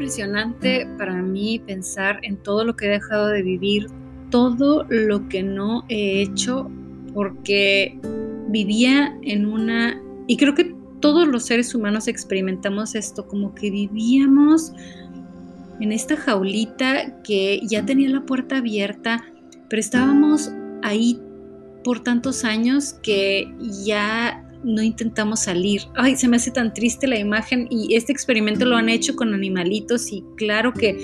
impresionante para mí pensar en todo lo que he dejado de vivir, todo lo que no he hecho, porque vivía en una, y creo que todos los seres humanos experimentamos esto, como que vivíamos en esta jaulita que ya tenía la puerta abierta, pero estábamos ahí por tantos años que ya no intentamos salir. Ay, se me hace tan triste la imagen y este experimento lo han hecho con animalitos y claro que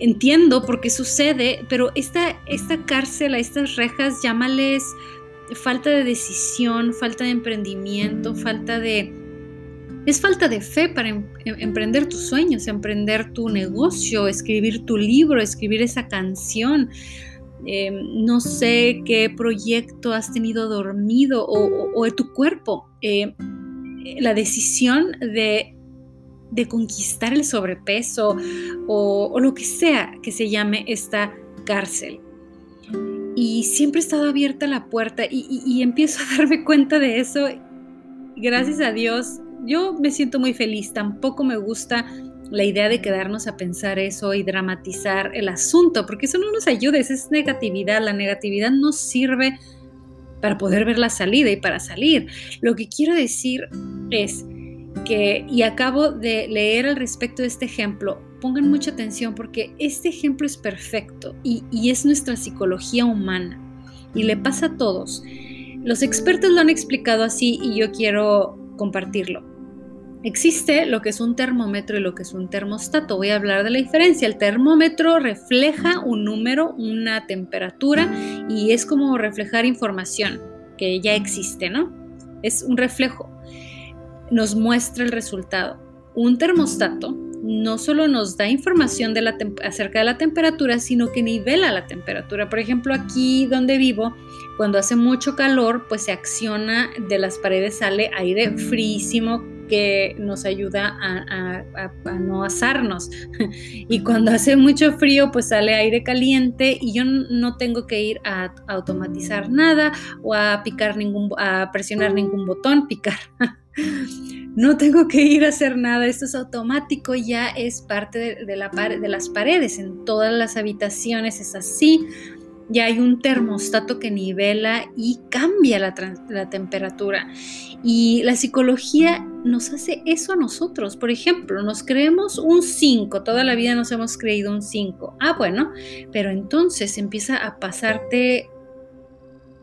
entiendo por qué sucede, pero esta, esta cárcel, a estas rejas, llámales falta de decisión, falta de emprendimiento, falta de... Es falta de fe para em, em, emprender tus sueños, emprender tu negocio, escribir tu libro, escribir esa canción. Em, no sé qué proyecto has tenido dormido o, o, tu cuerpo. Eh, la decisión de, de, conquistar el sobrepeso o, o, lo que sea que se llame esta cárcel. Y siempre he estado abierta la puerta y empiezo a darme cuenta de eso. Gracias a Dios, yo me siento muy feliz. Tampoco me gusta la idea de quedarnos a pensar eso y dramatizar el asunto, porque eso no nos ayuda, es negatividad, la negatividad no sirve para poder ver la salida y para salir. Lo que quiero decir es que, y acabo de leer al respecto de este ejemplo, pongan mucha atención porque este ejemplo es perfecto y, y es nuestra psicología humana y le pasa a todos. Los expertos lo han explicado así y yo quiero compartirlo. Existe lo que es un termómetro y lo que es un termostato. Voy a hablar de la diferencia. El termómetro refleja un número, una temperatura y es como reflejar información que ya existe, ¿no? Es un reflejo. Nos muestra el resultado. Un termostato no solo nos da información acerca de la temperatura, sino que nivela la temperatura. Por ejemplo, aquí donde vivo, cuando hace mucho calor, pues se acciona de las paredes, sale aire frísimo que nos ayuda a, no asarnos. y cuando hace mucho frío, pues sale aire caliente y yo no tengo que ir a, automatizar nada o a picar ningún, a presionar ningún botón, picar. no tengo que ir a hacer nada, esto es automático, ya es parte de, la, de las paredes, en todas las habitaciones es así ya hay un termostato que nivela y cambia la, temperatura. Y la psicología nos hace eso a nosotros. Por ejemplo, nos creemos un 5, toda la vida nos hemos creído un 5. Ah, bueno, pero entonces empieza a pasarte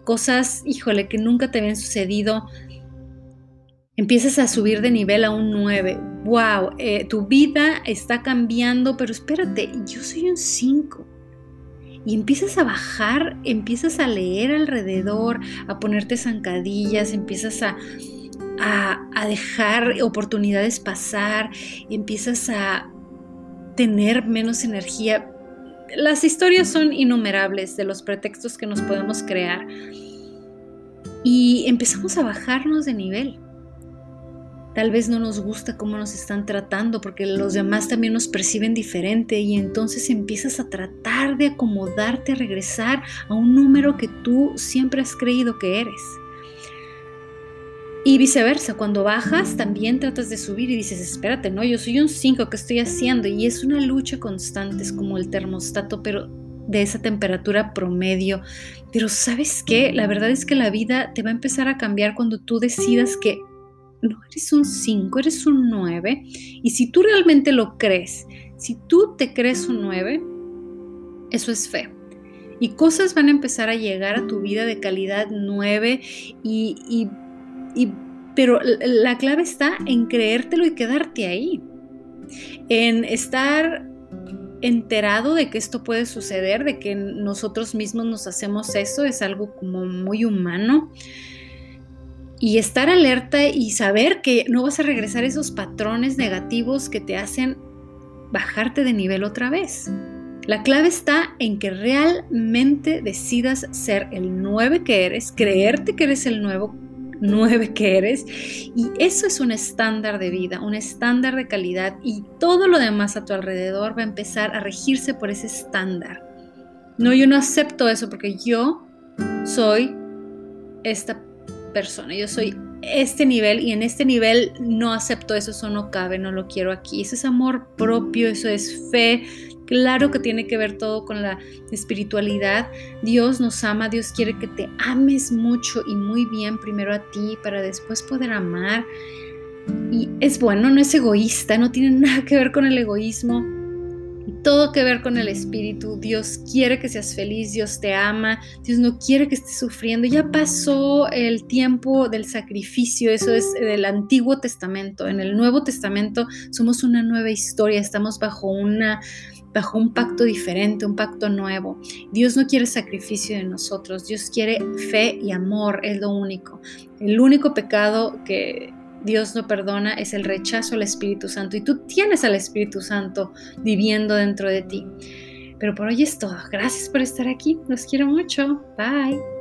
cosas, híjole, que nunca te habían sucedido. Empiezas a subir de nivel a un 9. ¡Wow! Eh, tu vida está cambiando, pero espérate, yo soy un 5 y empiezas a bajar, empiezas a leer alrededor, a ponerte zancadillas, empiezas a, a, dejar oportunidades pasar, empiezas a tener menos energía. Las historias son innumerables de los pretextos que nos podemos crear y empezamos a bajarnos de nivel. Tal vez no nos gusta cómo nos están tratando porque los demás también nos perciben diferente y entonces empiezas a tratar de acomodarte a regresar a un número que tú siempre has creído que eres. Y viceversa, cuando bajas también tratas de subir y dices, espérate, no, yo soy un 5, ¿qué estoy haciendo? Y es una lucha constante, es como el termostato, pero de esa temperatura promedio. Pero sabes qué, la verdad es que la vida te va a empezar a cambiar cuando tú decidas que no eres un 5, eres un 9. Y si tú realmente lo crees, si tú te crees un 9, eso es fe. Y cosas van a empezar a llegar a tu vida de calidad 9 y, pero la clave está en creértelo y quedarte ahí. En estar enterado de que esto puede suceder, de que nosotros mismos nos hacemos eso, es algo como muy humano y estar alerta y saber que no vas a regresar esos patrones negativos que te hacen bajarte de nivel otra vez. La clave está en que realmente decidas ser el 9 que eres, creerte que eres el nuevo 9 que eres y eso es un estándar de vida, un estándar de calidad y todo lo demás a tu alrededor va a empezar a regirse por ese estándar. No, yo no acepto eso porque yo soy esta persona, yo soy este nivel y en este nivel no acepto eso, eso no cabe, no lo quiero aquí. Eso es amor propio, eso es fe. Claro que tiene que ver todo con la espiritualidad. Dios nos ama, Dios quiere que te ames mucho y muy bien primero a ti para después poder amar. Y es bueno, no es egoísta, no tiene nada que ver con el egoísmo todo que ver con el espíritu. Dios quiere que seas feliz, Dios te ama, Dios no quiere que estés sufriendo. Ya pasó el tiempo del sacrificio, eso es del Antiguo Testamento. En el Nuevo Testamento somos una nueva historia, estamos bajo una bajo un pacto diferente, un pacto nuevo. Dios no quiere sacrificio de nosotros, Dios quiere fe y amor, es lo único. El único pecado que Dios no perdona es el rechazo al Espíritu Santo y tú tienes al Espíritu Santo viviendo dentro de ti. Pero por hoy es todo. Gracias por estar aquí. Los quiero mucho. Bye.